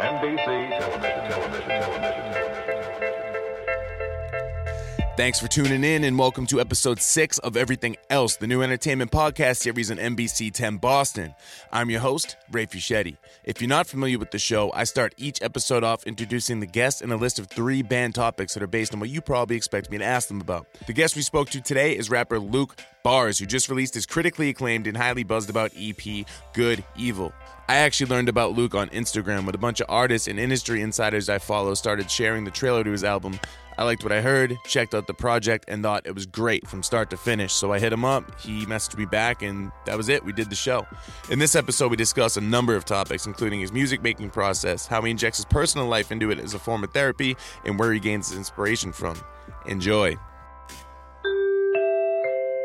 NBC television, television, television. Thanks for tuning in and welcome to episode six of Everything Else, the new entertainment podcast series on NBC 10 Boston. I'm your host, Ray Fuschetti. If you're not familiar with the show, I start each episode off introducing the guest and a list of three banned topics that are based on what you probably expect me to ask them about. The guest we spoke to today is rapper Luke Bars, who just released his critically acclaimed and highly buzzed about EP, Good Evil. I actually learned about Luke on Instagram with a bunch of artists and industry insiders I follow started sharing the trailer to his album. I liked what I heard, checked out the project, and thought it was great from start to finish. So I hit him up. He messaged me back, and that was it. We did the show. In this episode, we discuss a number of topics, including his music making process, how he injects his personal life into it as a form of therapy, and where he gains his inspiration from. Enjoy.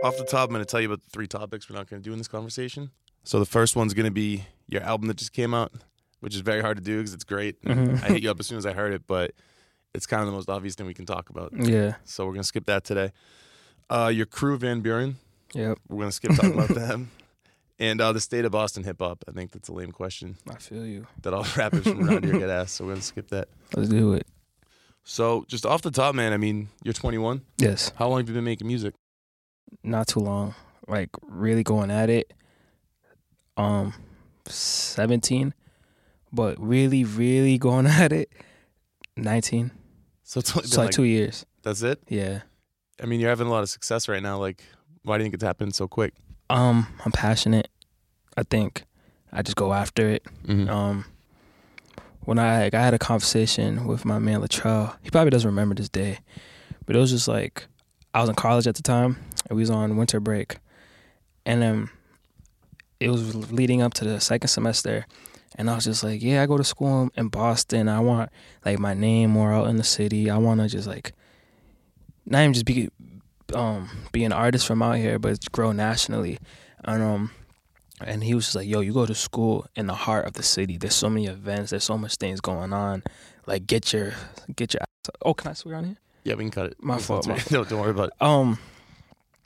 Off the top, I'm going to tell you about the three topics we're not going to do in this conversation. So the first one's going to be your album that just came out, which is very hard to do because it's great. Mhm. I hit you up as soon as I heard it, but it's kind of the most obvious thing we can talk about. Yeah. So we're gonna skip that today. Uh, your crew, Van Buren, Yep. we're gonna skip talking about them. And uh, the state of Boston hip hop. I think that's a lame question I feel you. that all rappers from around here get asked. So we're gonna skip that. Let's do it. So just off the top, man. I mean, you're 21. Yes. How long have you been making music? Not too long. Like really going at it. Um, seventeen, but really, really going at it. Nineteen. So it's only been So like like- two years. That's it. Yeah. I mean, you're having a lot of success right now. Like, why do you think it's happened so quick? Um, I'm passionate. I think I just go after it. Mm-hmm. Um, when I like, I had a conversation with my man Latrell, he probably doesn't remember this day, but it was just like I was in college at the time, and we was on winter break, and um, it was leading up to the second semester, and I was just like, yeah, I go to school in Boston. I want like my name more out in the city. I want to just like not even just be um be an artist from out here, but grow nationally, and um and he was just like, "Yo, you go to school in the heart of the city. There's so many events. There's so much things going on. Like, get your get your. ass- Oh, can I swear on here? Yeah, we can cut it. My fault, my No, don't worry about it. Um,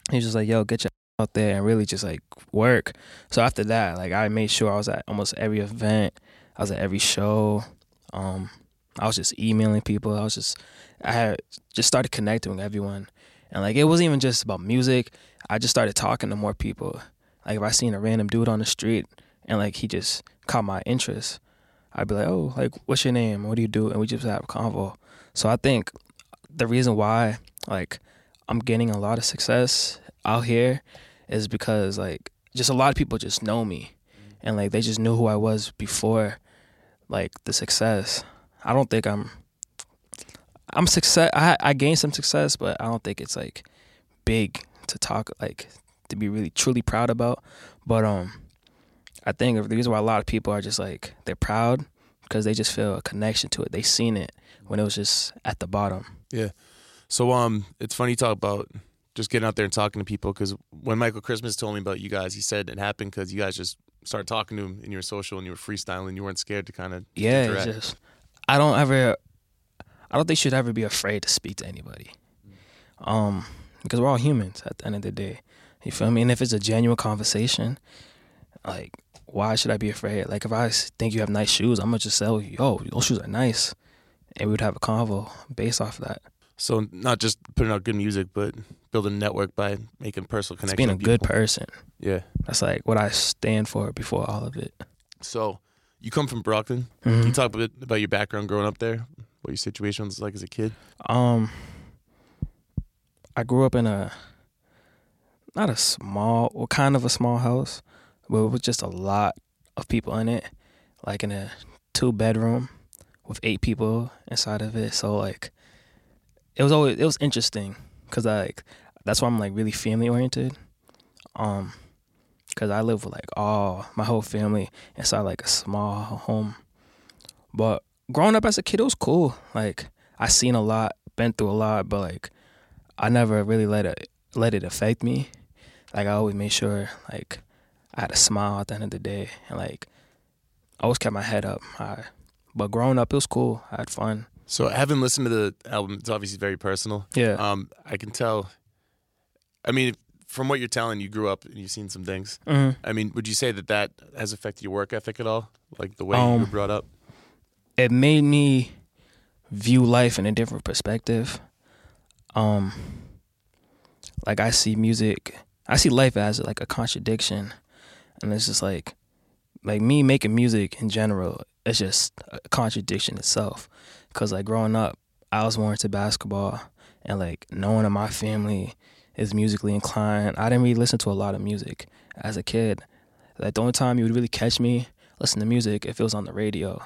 he was just like, "Yo, get your out there and really just like work." So after that, like, I made sure I was at almost every event. I was at every show. Um, I was just emailing people. I was just, I had just started connecting with everyone, and like, it wasn't even just about music. I just started talking to more people. Like if I seen a random dude on the street and like he just caught my interest, I'd be like, "Oh, like what's your name? What do you do?" And we just have a convo. So I think the reason why like I'm getting a lot of success out here is because like just a lot of people just know me and like they just knew who I was before like the success. I don't think I'm I'm success I I gained some success, but I don't think it's like big to talk like to be really truly proud about. But um I think the reason why a lot of people are just like they're proud because they just feel a connection to it. They seen it when it was just at the bottom. Yeah. So um, it's funny you talk about just getting out there and talking to people because when Michael Christmas told me about you guys, he said it happened because you guys just started talking to him and you were social and you were freestyling. You weren't scared to kind of Yeah, just I don't ever I don't think you should ever be afraid to speak to anybody. Um because we're all humans at the end of the day. You feel me? And if it's a genuine conversation, like why should I be afraid? Like if I think you have nice shoes, I'm gonna just say, yo, those shoes are nice. And we would have a convo based off of that. So not just putting out good music, but building a network by making personal It's connections. being a good person. Yeah. That's like what I stand for before all of it. So you come from Brockton. Can you Mhm. talk a bit about your background growing up there? What your situation was like as a kid? Um, I grew up in a not a small, well, kind of a small house, but with just a lot of people in it, like in a two bedroom with eight people inside of it. So like, it was always it was interesting because like that's why I'm like really family oriented. Um, because I live with like all my whole family inside like a small home, but growing up as a kid, it was cool. Like I seen a lot, been through a lot, but like I never really let it let it affect me. Like I always made sure like I had a smile at the end of the day and like I always kept my head up high. But growing up it was cool. I had fun. So having listened to the album, it's obviously very personal. Yeah. Um, I can tell. I mean, from what you're telling, you grew up and you've seen some things. hmm I mean, would you say that that has affected your work ethic at all? Like the way you Um, were brought up? it made me view life in a different perspective. Um, like I see music, I see life as like a contradiction, and it's just like, like me making music in general, it's just a contradiction itself. Cause like growing up, I was more into basketball, and like no one in my family is musically inclined. I didn't really listen to a lot of music as a kid. Like the only time you would really catch me listen to music if it was on the radio.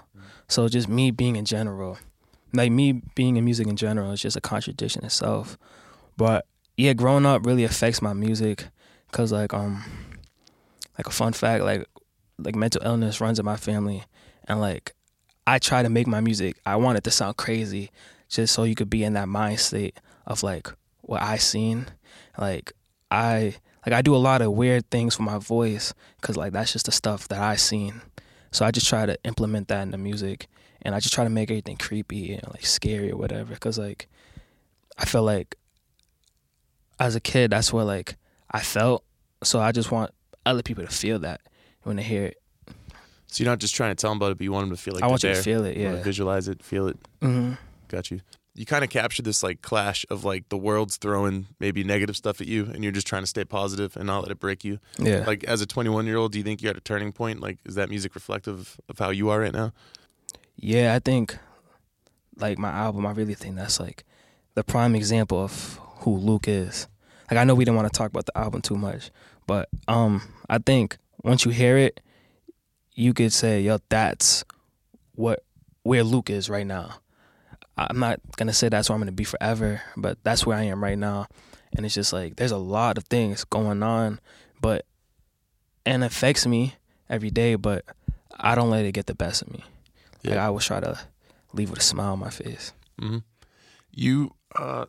So just me being in general, like me being in music in general is just a contradiction itself. But yeah, growing up really affects my music, cause like um, like a fun fact, like like mental illness runs in my family, and like I try to make my music. I want it to sound crazy, just so you could be in that mind state of like what I seen. Like I like I do a lot of weird things with my voice, cause like that's just the stuff that I seen. So I just try to implement that in the music, and I just try to make everything creepy and like scary or whatever. Cause like I feel like as a kid, that's what like I felt. So I just want other people to feel that when they hear it. So you're not just trying to tell them about it, but you want them to feel like I want you to feel it. Yeah. visualize it, feel it. hmm Got you. You kind of captured this like clash of like the world's throwing maybe negative stuff at you, and you're just trying to stay positive and not let it break you. Yeah. Like as a 21 year old, do you think you're at a turning point? Like, is that music reflective of how you are right now? Yeah, I think like my album, I really think that's like the prime example of who Luke is. Like I know we didn't want to talk about the album too much, but um I think once you hear it, you could say, yo, that's what where Luke is right now. I'm not gonna say that's where I'm gonna be forever, but that's where I am right now. And it's just like there's a lot of things going on, but and it affects me every day, but I don't let it get the best of me. Like Yeah. I always try to leave with a smile on my face. hmm You, uh,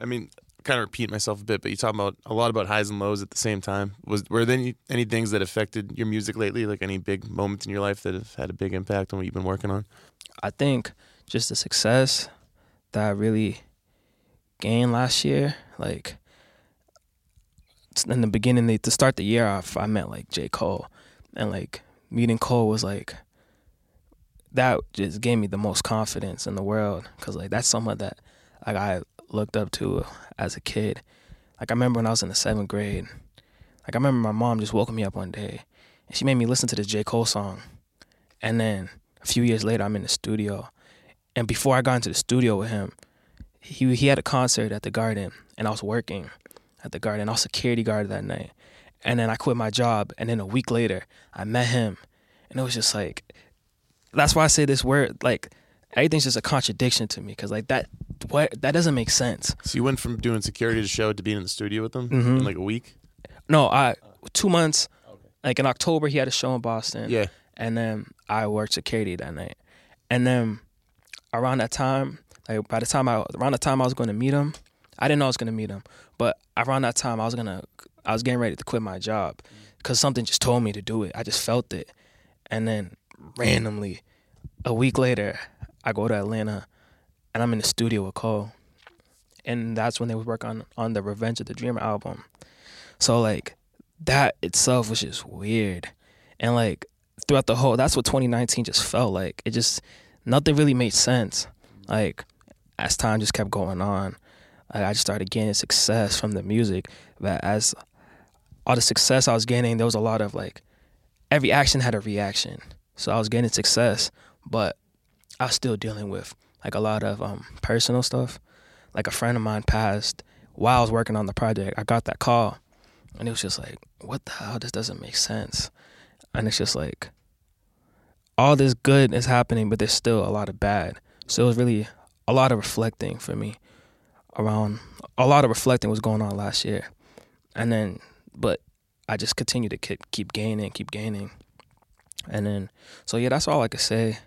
I mean, kind of repeat myself a bit, but you talk about a lot about highs and lows at the same time. Was were there any, any things that affected your music lately? Like any big moments in your life that have had a big impact on what you've been working on? I think just the success that I really gained last year, like in the beginning, they, to start the year off, I met like J. Cole, and like meeting Cole was like that just gave me the most confidence in the world because like that's someone that like I looked up to as a kid. Like I remember when I was in the seventh grade, like I remember my mom just woke me up one day and she made me listen to this J. Cole song, and then a few years later, I'm in the studio, and before I got into the studio with him, he he had a concert at the Garden, and I was working at the Garden. I was security guard that night, and then I quit my job, and then a week later, I met him, and it was just like, that's why I say this word like. Everything's just a contradiction to me because like that, what that doesn't make sense. So you went from doing security to show to being in the studio with them Mhm. in like a week. No, I two months, like in October, he had a show in Boston. Yeah. and then I worked security that night. And then around that time, like by the time I around the time I was going to meet him, I didn't know I was going to meet him, but around that time I was gonna I was getting ready to quit my job because something just told me to do it. I just felt it, and then randomly, a week later, I go to Atlanta, and I'm in the studio with Cole, and that's when they would work on on the Revenge of the Dreamer album. So like that itself was just weird, and like throughout the whole that's what 2019 just felt like. It just nothing really made sense. Like as time just kept going on like, i just started gaining success from the music. But as all the success i was gaining there was a lot of like every action had a reaction. So i was gaining success. But i was still dealing with like a lot of um personal stuff. Like a friend of mine passed while i was working on the project. I got that call and it was just like what the hell? This doesn't make sense. And it's just like all this good is happening, but there's still a lot of bad. So it was really a lot of reflecting for me around a lot of reflecting was going on last year, and then but I just continue to keep keep gaining, keep gaining, and then so yeah, that's all I could say.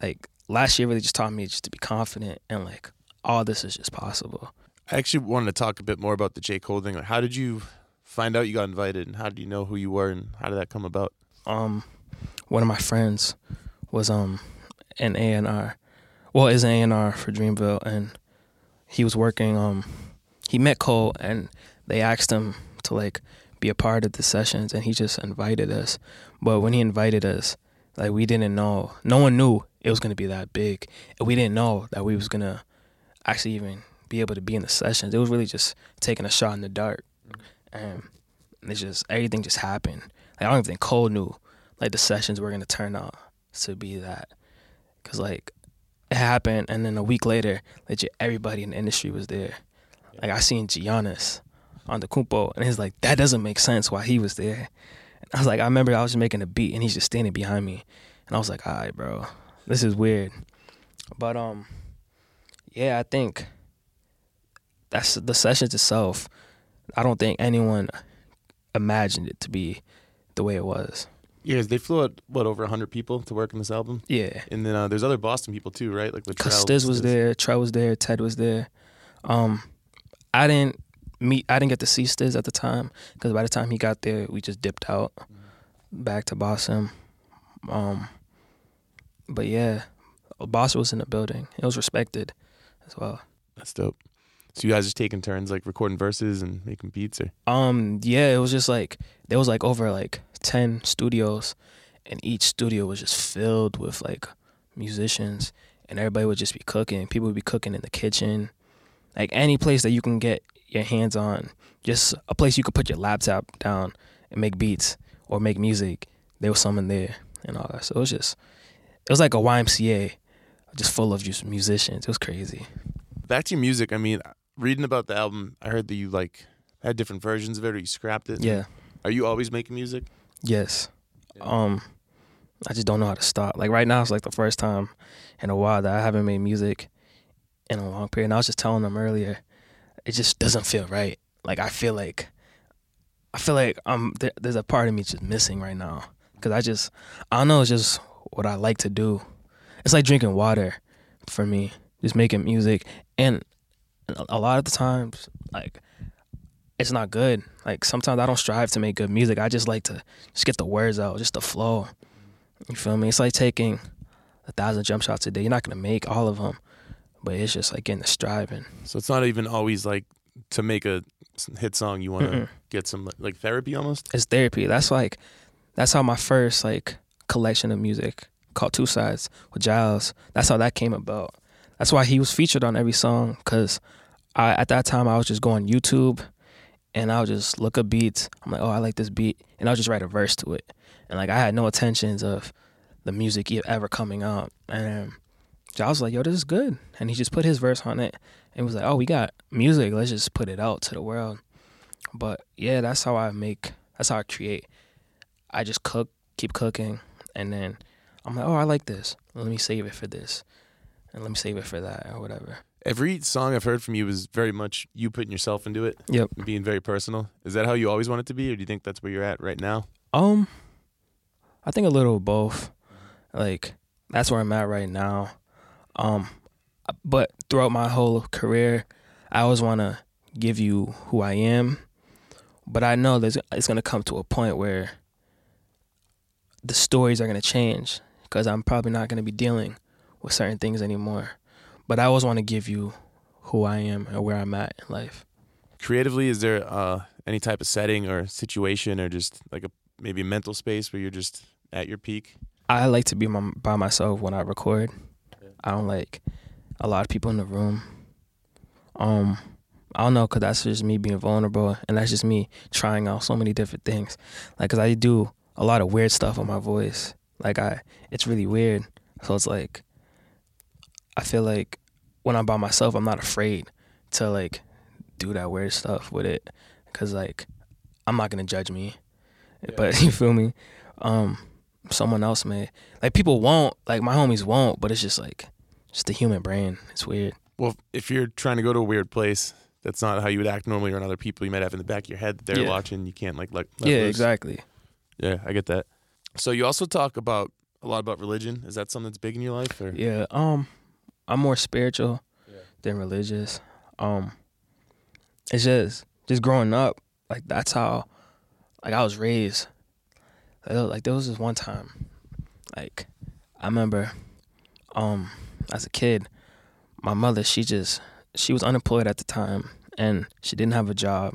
Like last year really just taught me just to be confident and like all this is just possible. I actually wanted to talk a bit more about the J Cole thing. Like, how did you find out you got invited, and how did you know who you were, and how did that come about? um one of my friends was um an A and R well is an A and R for Dreamville and he was working um he met Cole and they asked him to like be a part of the sessions and he just invited us. But when he invited us, Like we didn't know. No one knew it was gonna be that big, and we didn't know that we was gonna actually even be able to be in the sessions. It was really just taking a shot in the dark, and it's just everything just happened. Like I don't even think Cole knew like the sessions were gonna turn out to be that, cause like it happened, and then a week later, legit everybody in the industry was there. Like I seen Giannis Antetokounmpo, and it's like that doesn't make sense why he was there. I was like, I remember I was just making a beat, and he's just standing behind me, and I was like, all right, bro, this is weird. But um, yeah, I think that's the sessions itself. I don't think anyone imagined it to be the way it was. Yes, they flew out what over hundred people to work on this album, Yeah. and then uh, there's other Boston people too, right? Like Latrell. Stizz was there, Trey was there, Ted was there. Um, I didn't meet, I didn't get to see Stizz at the time because by the time he got there, we just dipped out back to Boston. Um, but yeah, Boston was in the building. It was respected as well. That's dope. So you guys just taking turns like recording verses and making beats, or Um, yeah, it was just like there was like over like ten studios, and each studio was just filled with like musicians, and everybody would just be cooking. People would be cooking in the kitchen, like any place that you can get your hands on, just a place you could put your laptop down and make beats or make music. There was someone there and all that. So it was just, it was like a YMCA, just full of just musicians. It was crazy. back to your music. I mean, reading about the album, I heard that you like had different versions of it, or you scrapped it. Yeah. Are you always making music? Yes. Um, I just don't know how to stop. Like right now, it's like the first time in a while that I haven't made music in a long period. And I was just telling them earlier, it just doesn't feel right. Like I feel like, I feel like um, there, there's a part of me just missing right now because I just, I don't know, it's just what I like to do. It's like drinking water for me, just making music, and a- a lot of the times, like it's not good. Like sometimes I don't strive to make good music. I just like to just get the words out, just the flow. You feel me? It's like taking a thousand jump shots a day. You're not gonna make all of them, but it's just like getting the striving. So it's not even always like to make a hit song. You want to get some like therapy almost. It's therapy. That's like that's how my first like collection of music called Two Sides with Jiles. That's how that came about. That's why he was featured on every song because I at that time I was just going YouTube and I would just look up beats. I'm like, oh, I like this beat, and I'll just write a verse to it. And like I had no intentions of the music ever coming out. And Jiles was like, yo, this is good, and he just put his verse on it and was like, oh, we got music. Let's just put it out to the world. But yeah, that's how I make. That's how I create. I just cook, keep cooking, and then I'm like, oh, I like this. Let me save it for this, and let me save it for that, or whatever. Every song I've heard from you is very much you putting yourself into it, Yep. being very personal. Is that how you always want it to be, or do you think that's where you're at right now? Um, I think a little of both. Like that's where I'm at right now. Um, but throughout my whole career, I always want to give you who I am, but I know there's it's gonna come to a point where the stories are gonna change because I'm probably not gonna be dealing with certain things anymore. But I always want to give you who I am and where I'm at in life. Creatively, is there uh, any type of setting or situation, or just like a maybe a mental space where you're just at your peak? I like to be my, by myself when I record. I don't like a lot of people in the room. Um, I don't know, cause that's just me being vulnerable, and that's just me trying out so many different things. Like, cause I do a lot of weird stuff with my voice. Like, I, it's really weird. So it's like, I feel like when I'm by myself, I'm not afraid to like do that weird stuff with it, cause like, I'm not gonna judge me. But you feel me? Um, someone else may like people won't like my homies won't but it's just like just the human brain it's weird Well, if you're trying to go to a weird place, that's not how you would act normally around other people. You might have in the back of your head that they're Yeah. watching. You can't like let, let yeah loose. exactly Yeah, I get that. So you also talk about a lot about religion. Is that something that's big in your life? Or yeah um i'm more spiritual than religious um it's just just growing up like that's how like i was raised like, there- like there was this one time like i remember um as a kid my mother she just she was unemployed at the time and she didn't have a job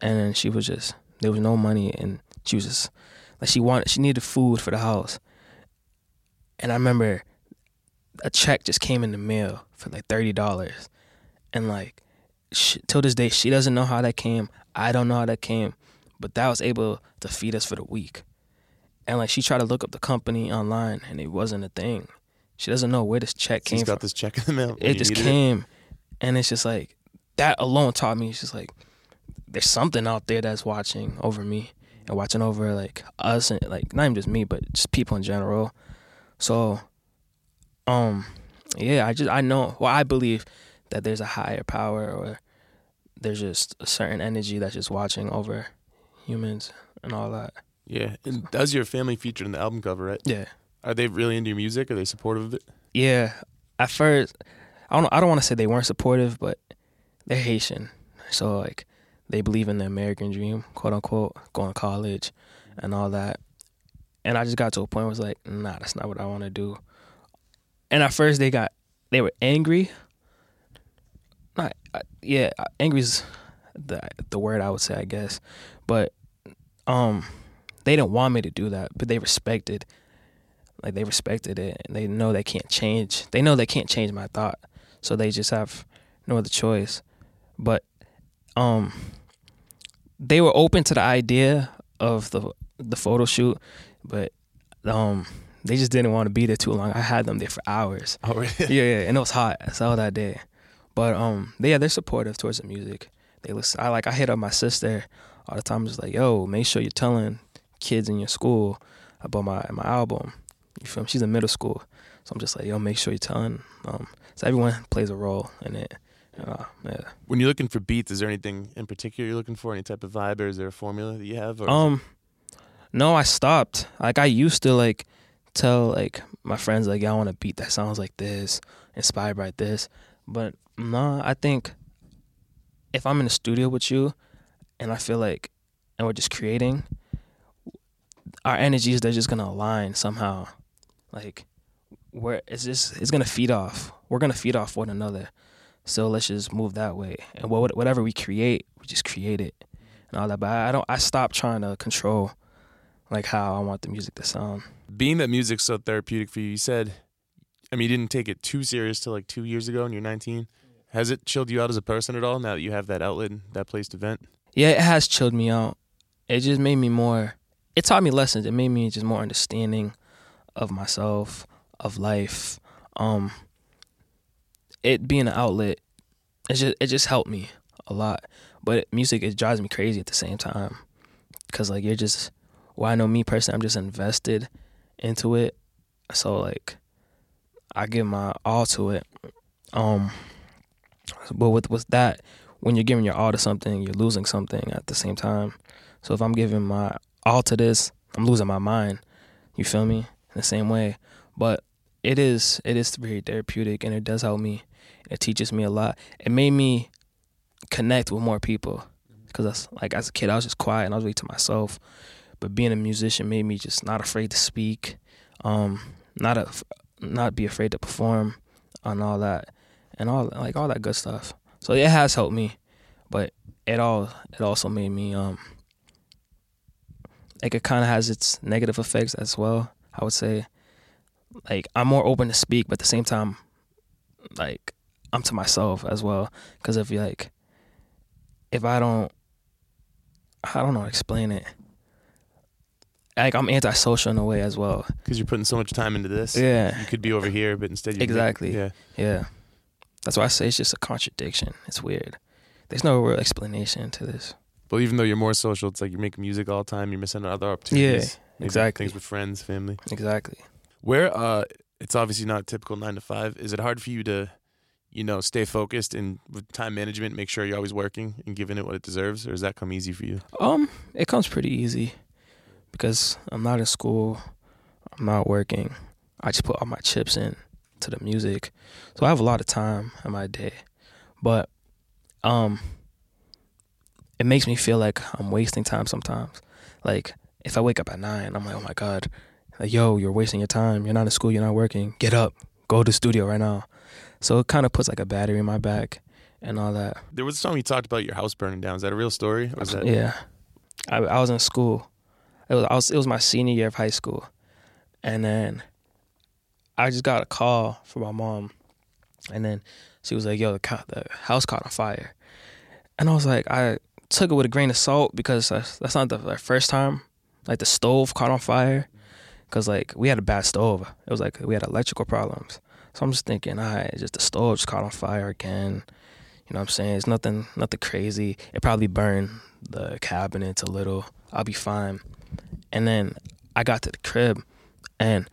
and she was just there was no money and she was just like she wanted she needed food for the house and I remember a check just came in the mail for like thirty dollars, and like she, till this day she doesn't know how that came. I don't know how that came, but that was able to feed us for the week. And like she tried to look up the company online, and it wasn't a thing. She doesn't know where this check came he's from. got this check in the mail. it just came and it's just like that alone taught me it's just like there's something out there that's watching over me and watching over like us and like not even just me but just people in general. So um yeah i just i know well i believe that there's a higher power or there's just a certain energy that's just watching over humans and all that. Yeah, and does your family featured in the album cover, right? yeah Are they really into your music? Are they supportive of it? Yeah, at first, I don't. I don't want to say they weren't supportive, but they're Haitian, so like they believe in the American dream, quote unquote, going to college and all that. And I just got to a point where I was like, nah, that's not what I want to do. And at first, they got they were angry. Not uh, yeah, uh, angry's the the word I would say, I guess, but um, they didn't want me to do that, but they respected like they respected it and they know they can't change they know they can't change my thought. So they just have no other choice. But um they were open to the idea of the the photo shoot but um they just didn't want to be there too long. I had them there for hours. Oh, really? yeah yeah and it was hot. As hell that day but um they, yeah they're supportive towards the music. They listen i like i hit up my sister all the time just like yo make sure you're telling kids in your school about my my album you feel me? She's in middle school, so I'm just like, yo, make sure you're telling. Um, so everyone plays a role in it. Uh, yeah. When you're looking for beats, is there anything in particular you're looking for? Any type of vibe, or is there a formula that you have? Or Um, no, I stopped. Like I used to like tell like my friends like, yeah, I want a beat that sounds like this, inspired by this. But no, I think if I'm in the studio with you, and I feel like, and we're just creating, our energies they're just gonna align somehow. Like, we're it's just it's gonna feed off. We're gonna feed off one another. So let's just move that way. And what whatever we create, we just create it and all that. But I don't. I stopped trying to control like how I want the music to sound. being that music's so therapeutic for you, you said, I mean, you didn't take it too serious till like two years ago, and you're 19. Has it chilled you out as a person at all now that you have that outlet, and that place to vent? Yeah, it has chilled me out. It just made me more. It taught me lessons. It made me just more understanding of myself, of life. Um, it being an outlet, it just it just helped me a lot. But music, it drives me crazy at the same time, cause like you're just. Well, I know me personally, I'm just invested into it. So like, I give my all to it. Um, but with with that, when you're giving your all to something, you're losing something at the same time. So if I'm giving my all to this, I'm losing my mind. You feel me? The same way. But it is it is very therapeutic and it does help me. It teaches me a lot. It made me connect with more people because like as a kid I was just quiet and I was really to myself. But being a musician made me just not afraid to speak, um, not a, not be afraid to perform, and all that, and all like all that good stuff. So it has helped me, but it all it also made me um like it kind of has its negative effects as well. I would say, like I'm more open to speak, but at the same time, like I'm to myself as well. Because if you like, if I don't, I don't know explain it. Like I'm antisocial in a way as well. Because you're putting so much time into this. Yeah, You could be over here, but instead you Exactly. Yeah. yeah. That's why I say it's just a contradiction. It's weird. There's no real explanation to this. But even though you're more social, it's like you're making music all the time. You're missing other opportunities. Maybe exactly. Things with friends, family. Exactly. Where uh, it's obviously not typical nine to five. Is it hard for you to, you know, stay focused and with time management, make sure you're always working and giving it what it deserves, or does that come easy for you? Um, it comes pretty easy because I'm not in school. I'm not working. I just put all my chips in to the music, so I have a lot of time in my day. But um, it makes me feel like I'm wasting time sometimes. Like if I wake up at nine, I'm like, oh my god, like yo, you're wasting your time. You're not in school. You're not working. Get up. Go to the studio right now. So it kind of puts like a battery in my back and all that. There was a song you talked about your house burning down. Is that a real story? Or is that Yeah, I, I was in school. It was, I was it was my senior year of high school, and then I just got a call from my mom, and then she was like, "Yo, the, co- the house caught on fire," and I was like, I took it with a grain of salt because that's, that's not the first time like the stove caught on fire, because like we had a bad stove. It was like we had electrical problems, so I'm just thinking, all right, just the stove just caught on fire again. You know what I'm saying? It's nothing, nothing crazy. It probably burned the cabinets a little. I'll be fine. And then I got to the crib, and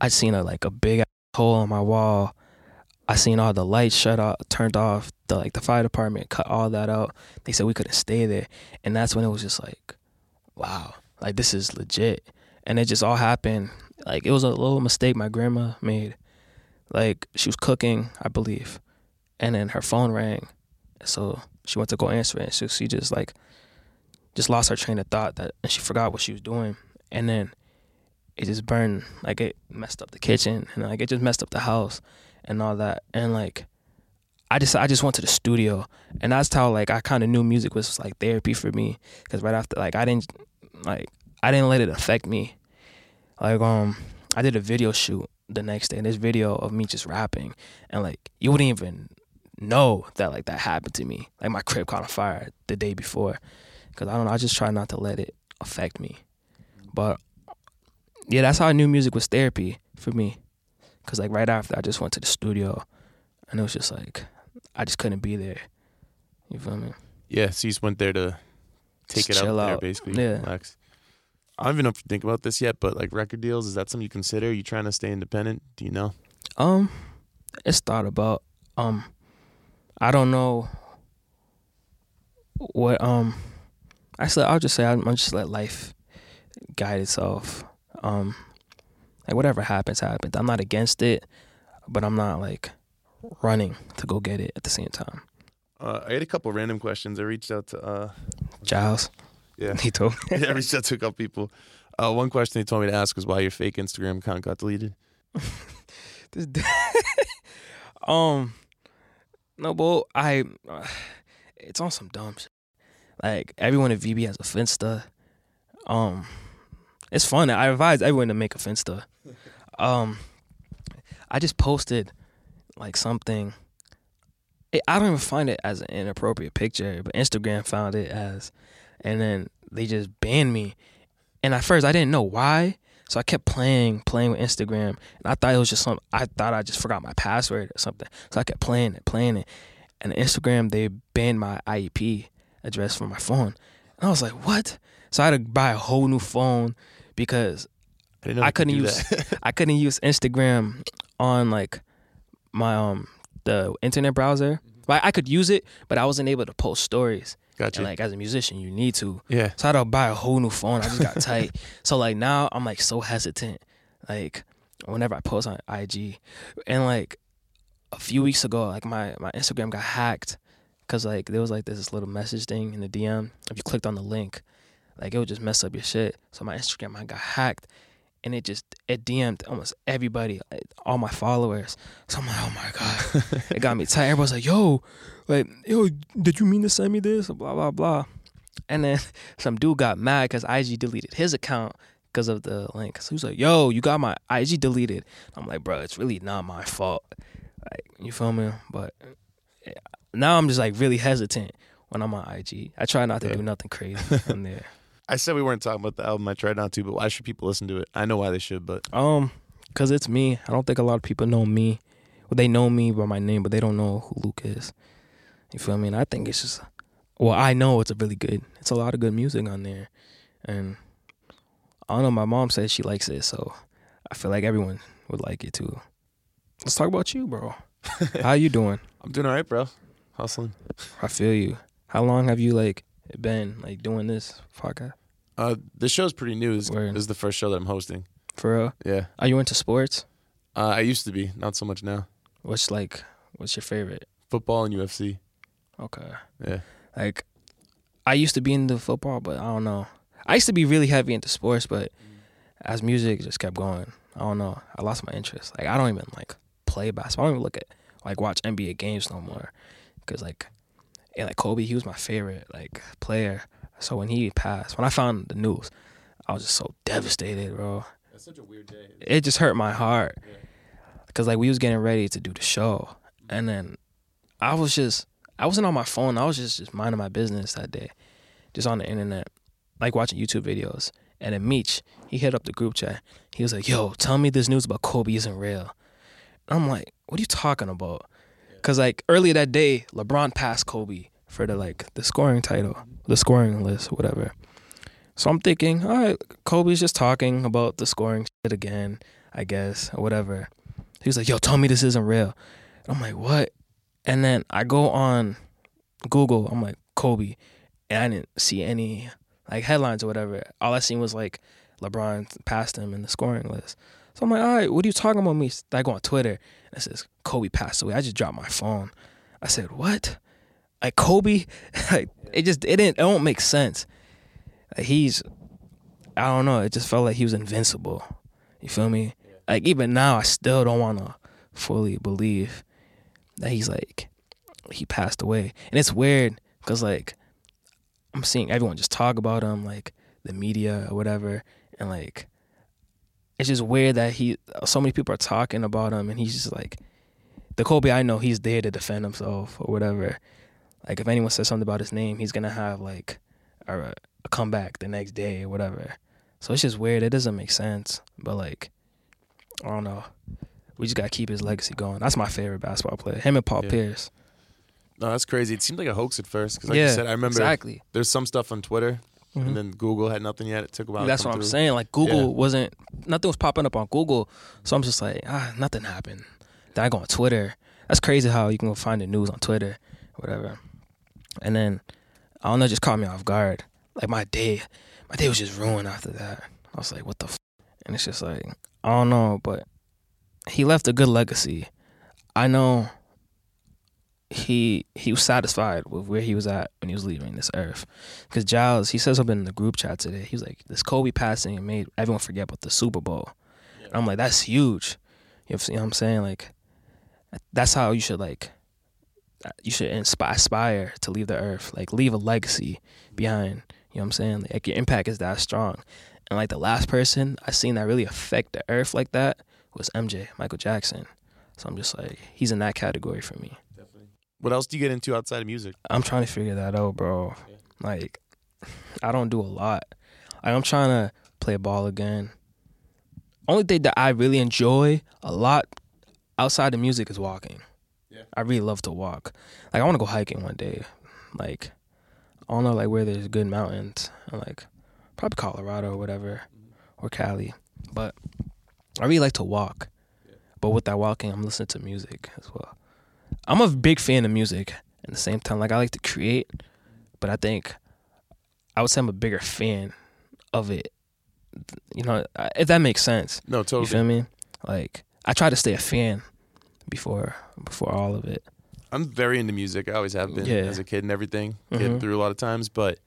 I seen a like a big hole in my wall. I seen all the lights shut off, turned off. The like the fire department cut all that out. They said we couldn't stay there, and that's when it was just like, wow, like this is legit. And it just all happened. Like it was a little mistake my grandma made. Like she was cooking, I believe, and then her phone rang, so she went to go answer it. So she just like just lost her train of thought that and she forgot what she was doing, and then it just burned like it messed up the kitchen and like it just messed up the house and all that and like I just I just went to the studio and that's how like I kind of knew music was like therapy for me because right after like I didn't like I didn't let it affect me like um I did a video shoot the next day and this video of me just rapping and like you wouldn't even know that like that happened to me like my crib caught on fire the day before because I don't know I just try not to let it affect me but yeah, that's how I knew music was therapy for me. Cause like right after I just went to the studio, and it was just like I just couldn't be there. You feel me? Yeah, so you just went there to take Just it chill out there, basically. Yeah. Relax. I don't even know if you think about this yet, but like record deals, is that something you consider? Are you trying to stay independent? Do you know? Um, it's thought about. Um, I don't know what. Um, actually, I'll just say I'm, I'm just let life guide itself. Um, like whatever happens, happens. I'm not against it, but I'm not like running to go get it at the same time. Uh, I had a couple random questions. I reached out to uh, Jiles, yeah, he told me. I reached out to a couple people. Uh, one question they told me to ask was why your fake Instagram account got deleted. This um no but I uh, it's on some dumb shit. Like everyone at VB has a Finsta. Um it's fun. I advise everyone to make a Finsta. Um I just posted like something it, I don't even find it as an inappropriate picture, but Instagram found it as and then they just banned me. And at first I didn't know why. So I kept playing, playing with Instagram, and I thought it was just some. I thought I just forgot my password or something. So I kept playing it, playing it, and Instagram they banned my IP address from my phone. And I was like, what? So I had to buy a whole new phone because I I could couldn't use. I couldn't use Instagram on like my um the internet browser. Mm-hmm. Like I could use it, but I wasn't able to post stories. gotcha. And like as a musician, you need to. yeah, So I had to buy a whole new phone. I just got tight. So like now I'm like so hesitant. Like whenever I post on IG, and like a few weeks ago, like my my Instagram got hacked because like there was like this little message thing in the DM. If you clicked on the link, like it would just mess up your shit. So my Instagram I got hacked, and it just it DM'd almost everybody, all my followers. So I'm like, oh my god, it got me tight. Everybody's like, yo, like yo, did you mean to send me this? Blah blah blah. And then some dude got mad because IG deleted his account because of the link. So he was like, "Yo, you got my IG deleted." I'm like, "Bro, it's really not my fault." Like, you feel me? But yeah, now I'm just like really hesitant when I'm on IG. I try not to Yeah. do nothing crazy on there. I said we weren't talking about the album. I tried not to, but why should people listen to it? I know why they should, but Um, cause it's me. I don't think a lot of people know me. Well, they know me by my name, but they don't know who Luke is. You feel me? And I think it's just, well, I know it's a really good. It's a lot of good music on there, and I don't know. My mom says she likes it, so I feel like everyone would like it too. Let's talk about you, bro. How you doing? I'm doing all right, bro. Hustling. I feel you. How long have you like been like doing this podcast? Uh, the show's pretty new. This, Word. this is the first show that I'm hosting. For real? Yeah. Are you into sports? Uh, I used to be, not so much now. What's like? What's your favorite? Football and UFC. Okay. Yeah. Like, I used to be into football, but I don't know. I used to be really heavy into sports, but as music just kept going, I don't know. I lost my interest. Like, I don't even like play basketball. I don't even look at like watch NBA games no more, because like, and like Kobe, he was my favorite like player. So when he passed, when I found the news, I was just so devastated, bro. That's such a weird day. It just hurt my heart. cause like we was getting ready to do the show, and mm-hmm. then I was just I wasn't on my phone. I was just just minding my business that day, just on the internet, like watching YouTube videos. And then Meech, he hit up the group chat. He was like, "Yo, tell me this news about Kobe isn't real." And I'm like, "What are you talking about?" Cause like earlier that day, LeBron passed Kobe for the like the scoring title, the scoring list, whatever. So I'm thinking, all right, Kobe's just talking about the scoring shit again, I guess, or whatever. He was like, "Yo, tell me this isn't real." And I'm like, "What?" And then I go on Google. I'm like, Kobe, and I didn't see any like headlines or whatever. All I seen was like LeBron passed him in the scoring list. So I'm like, all right, what are you talking about me? I go on Twitter and it says Kobe passed away. I just dropped my phone. I said, what? Like Kobe? like it just it didn't it don't make sense. Like, he's I don't know. It just felt like he was invincible. You feel me? Like even now, I still don't want to fully believe that he's like he passed away, and it's weird because like I'm seeing everyone just talk about him, like the media or whatever, and like it's just weird that he so many people are talking about him, and he's just like the Kobe I know. He's there to defend himself or whatever. Like if anyone says something about his name, he's gonna have like a, a comeback the next day or whatever. So it's just weird. It doesn't make sense, but like I don't know. We just gotta keep his legacy going. That's my favorite basketball player. Him and Paul Yeah. Pierce. No, that's crazy. It seemed like a hoax at first because, like yeah, you said, I remember exactly. there's some stuff on Twitter, Mhm. and then Google had nothing yet. It took a while. to That's what I'm through. saying. Like Google Yeah. wasn't nothing was popping up on Google, so I'm just like ah nothing happened. Then I go on Twitter. That's crazy how you can go find the news on Twitter, whatever. And then I don't know, just caught me off guard. Like my day, my day was just ruined after that. I was like, what the, f-? and it's just like I don't know, but he left a good legacy. I know he he was satisfied with where he was at when he was leaving this earth. Because Jiles, he said something in the group chat today. He was like, "This Kobe passing made everyone forget about the Super Bowl." And I'm like, "That's huge." You know what I'm saying? Like, that's how you should like. You should inspire, aspire to leave the earth, like leave a legacy behind. You know what I'm saying? Like your impact is that strong. And like the last person I seen that really affect the earth like that was MJ, Michael Jackson. So I'm just like, he's in that category for me. What else do you get into outside of music? I'm trying to figure that out, bro. Like, I don't do a lot. Like, I'm trying to play ball again. Only thing that I really enjoy a lot outside of music is walking. Yeah. I really love to walk. Like, I want to go hiking one day. Like, I don't know, like where there's good mountains. Like, probably Colorado or whatever, mm-hmm. or Cali. But I really like to walk. But with that walking, I'm listening to music as well. I'm a big fan of music at the same time. Like I like to create, but I think I would say I'm a bigger fan of it. You know, if that makes sense. No, You totally. feel me? Like I try to stay a fan before before all of it. I'm very into music. I always have been Yeah. as a kid and everything. Getting Mhm. through a lot of times, but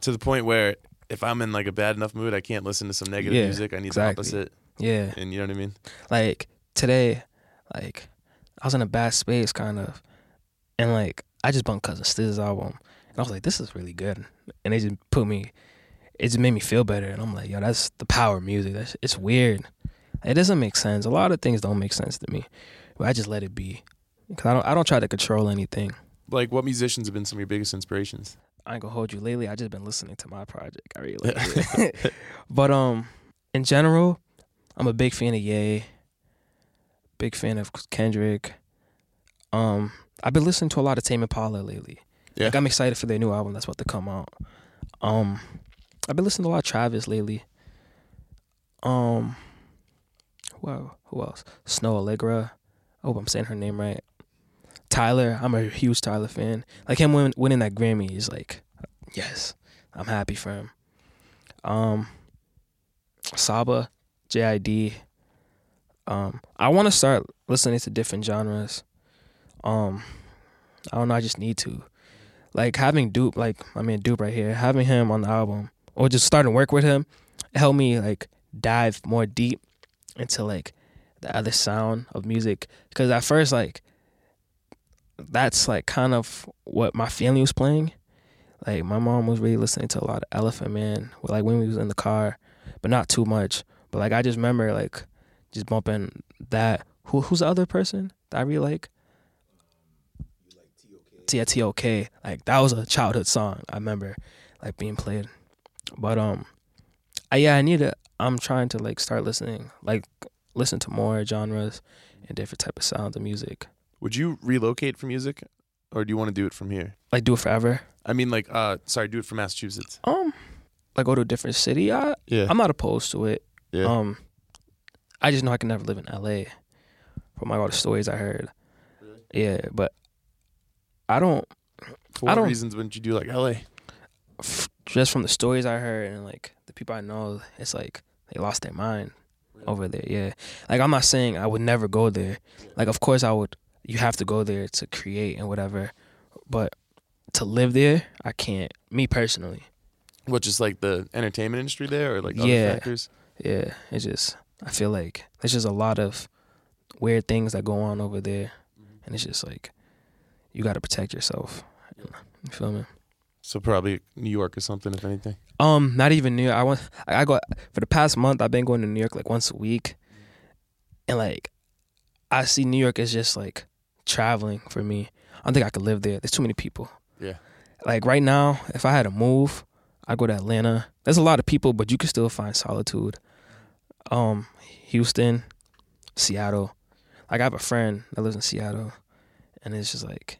to the point where if I'm in like a bad enough mood, I can't listen to some negative Yeah, music. I need exactly. the opposite, Yeah. and you know what I mean. Like today, like I was in a bad space kind of. And like I just bumped Cousin Stizz's album. And I was like, this is really good. And it just put me it just made me feel better. And I'm like, yo, that's the power of music. That's it's weird. It doesn't make sense. A lot of things don't make sense to me. But I just let it be. Cause I don't I don't try to control anything. Like, what musicians have been some of your biggest inspirations? I ain't gonna hold you. Lately, I just been listening to my project. I really like it. but um, in general, I'm a big fan of Ye. Big fan of Kendrick. Um, I've been listening to a lot of Tame Impala lately. Yeah. Like I'm excited for their new album that's about to come out. Um, I've been listening to a lot of Travis lately. Um, wow, who else? Snoh Aalegra. I hope I'm saying her name right. Tyler, I'm a huge Tyler fan. Like him win, winning that Grammy is like, yes, I'm happy for him. Um, Saba, JID. Um, I want to start listening to different genres. Um, I don't know. I just need to, like having Dupe, like I mean Dupe right here, having him on the album or just starting work with him, helped me like dive more deep into like the other sound of music. Because at first, like that's like kind of what my family was playing. Like my mom was really listening to a lot of Elephant Man, like when we was in the car, but not too much. But like I just remember like just bumping that who who's the other person that I really like? Yeah, T.O.K. Like that was a childhood song. I remember like being played. But um, I, yeah, I need to. I'm trying to like start listening, like listen to more genres and different type of sounds of music. Would you relocate for music, or do you want to do it from here? Like do it forever. I mean, like, uh, sorry, do it from Massachusetts. Um, like go to a different city. I Yeah, I'm not opposed to it. yeah. Um, I just know I can never live in L.A. From like all the stories I heard. Yeah, but I don't. for I what don't- reasons wouldn't you do like L.A.? f- Just from the stories I heard and like the people I know, it's like they lost their mind over there. Yeah, like I'm not saying I would never go there. Like of course I would. You have to go there to create and whatever, but to live there, I can't. Me personally. What, just like the entertainment industry there, or like other Yeah. factors? Yeah, it's just I feel like there's just a lot of weird things that go on over there, and it's just like you got to protect yourself. You feel me? So probably New York or something, if anything. Um, not even New York. I went. I I go for the past month. I've been going to New York like once a week, and like I see New York as just like traveling for me. I don't think I could live there. There's too many people. Yeah. Like right now, if I had to move, I'd go to Atlanta. There's a lot of people, but you can still find solitude. Um, Houston, Seattle. Like I have a friend that lives in Seattle, and it's just like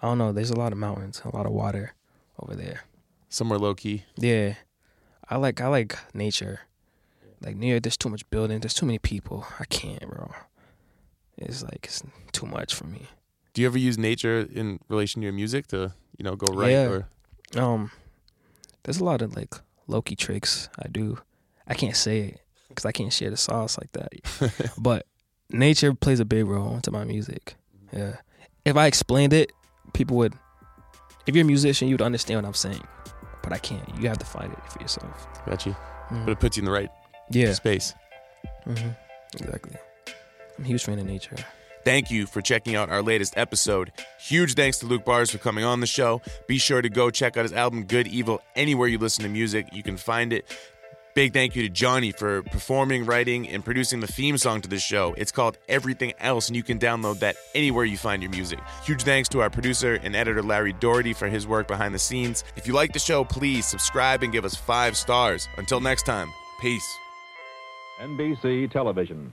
I don't know. There's a lot of mountains, a lot of water over there. Somewhere low key. Yeah, I like I like nature. Like New York, there's too much building. There's too many people. I can't, bro. It's like it's too much for me. Do you ever use nature in relation to your music to, you know, go right? Yeah. Or Um, there's a lot of like Loki tricks I do. I can't say it because I can't share the sauce like that. but nature plays a big role into my music. Yeah, if I explained it, people would. If you're a musician, you'd understand what I'm saying. But I can't. You have to find it for yourself. got you. Mhm. But it puts you in the right Yeah. space. hmm Exactly. I'm a huge fan of nature. Thank you for checking out our latest episode. Huge thanks to Luke Bars for coming on the show. Be sure to go check out his album Good Evil anywhere you listen to music. You can find it. Big thank you to Johnny for performing, writing, and producing the theme song to the show. It's called Everything Else, and you can download that anywhere you find your music. Huge thanks to our producer and editor Larry Doherty for his work behind the scenes. If you like the show, please subscribe and give us five stars. Until next time, peace. NBC Television.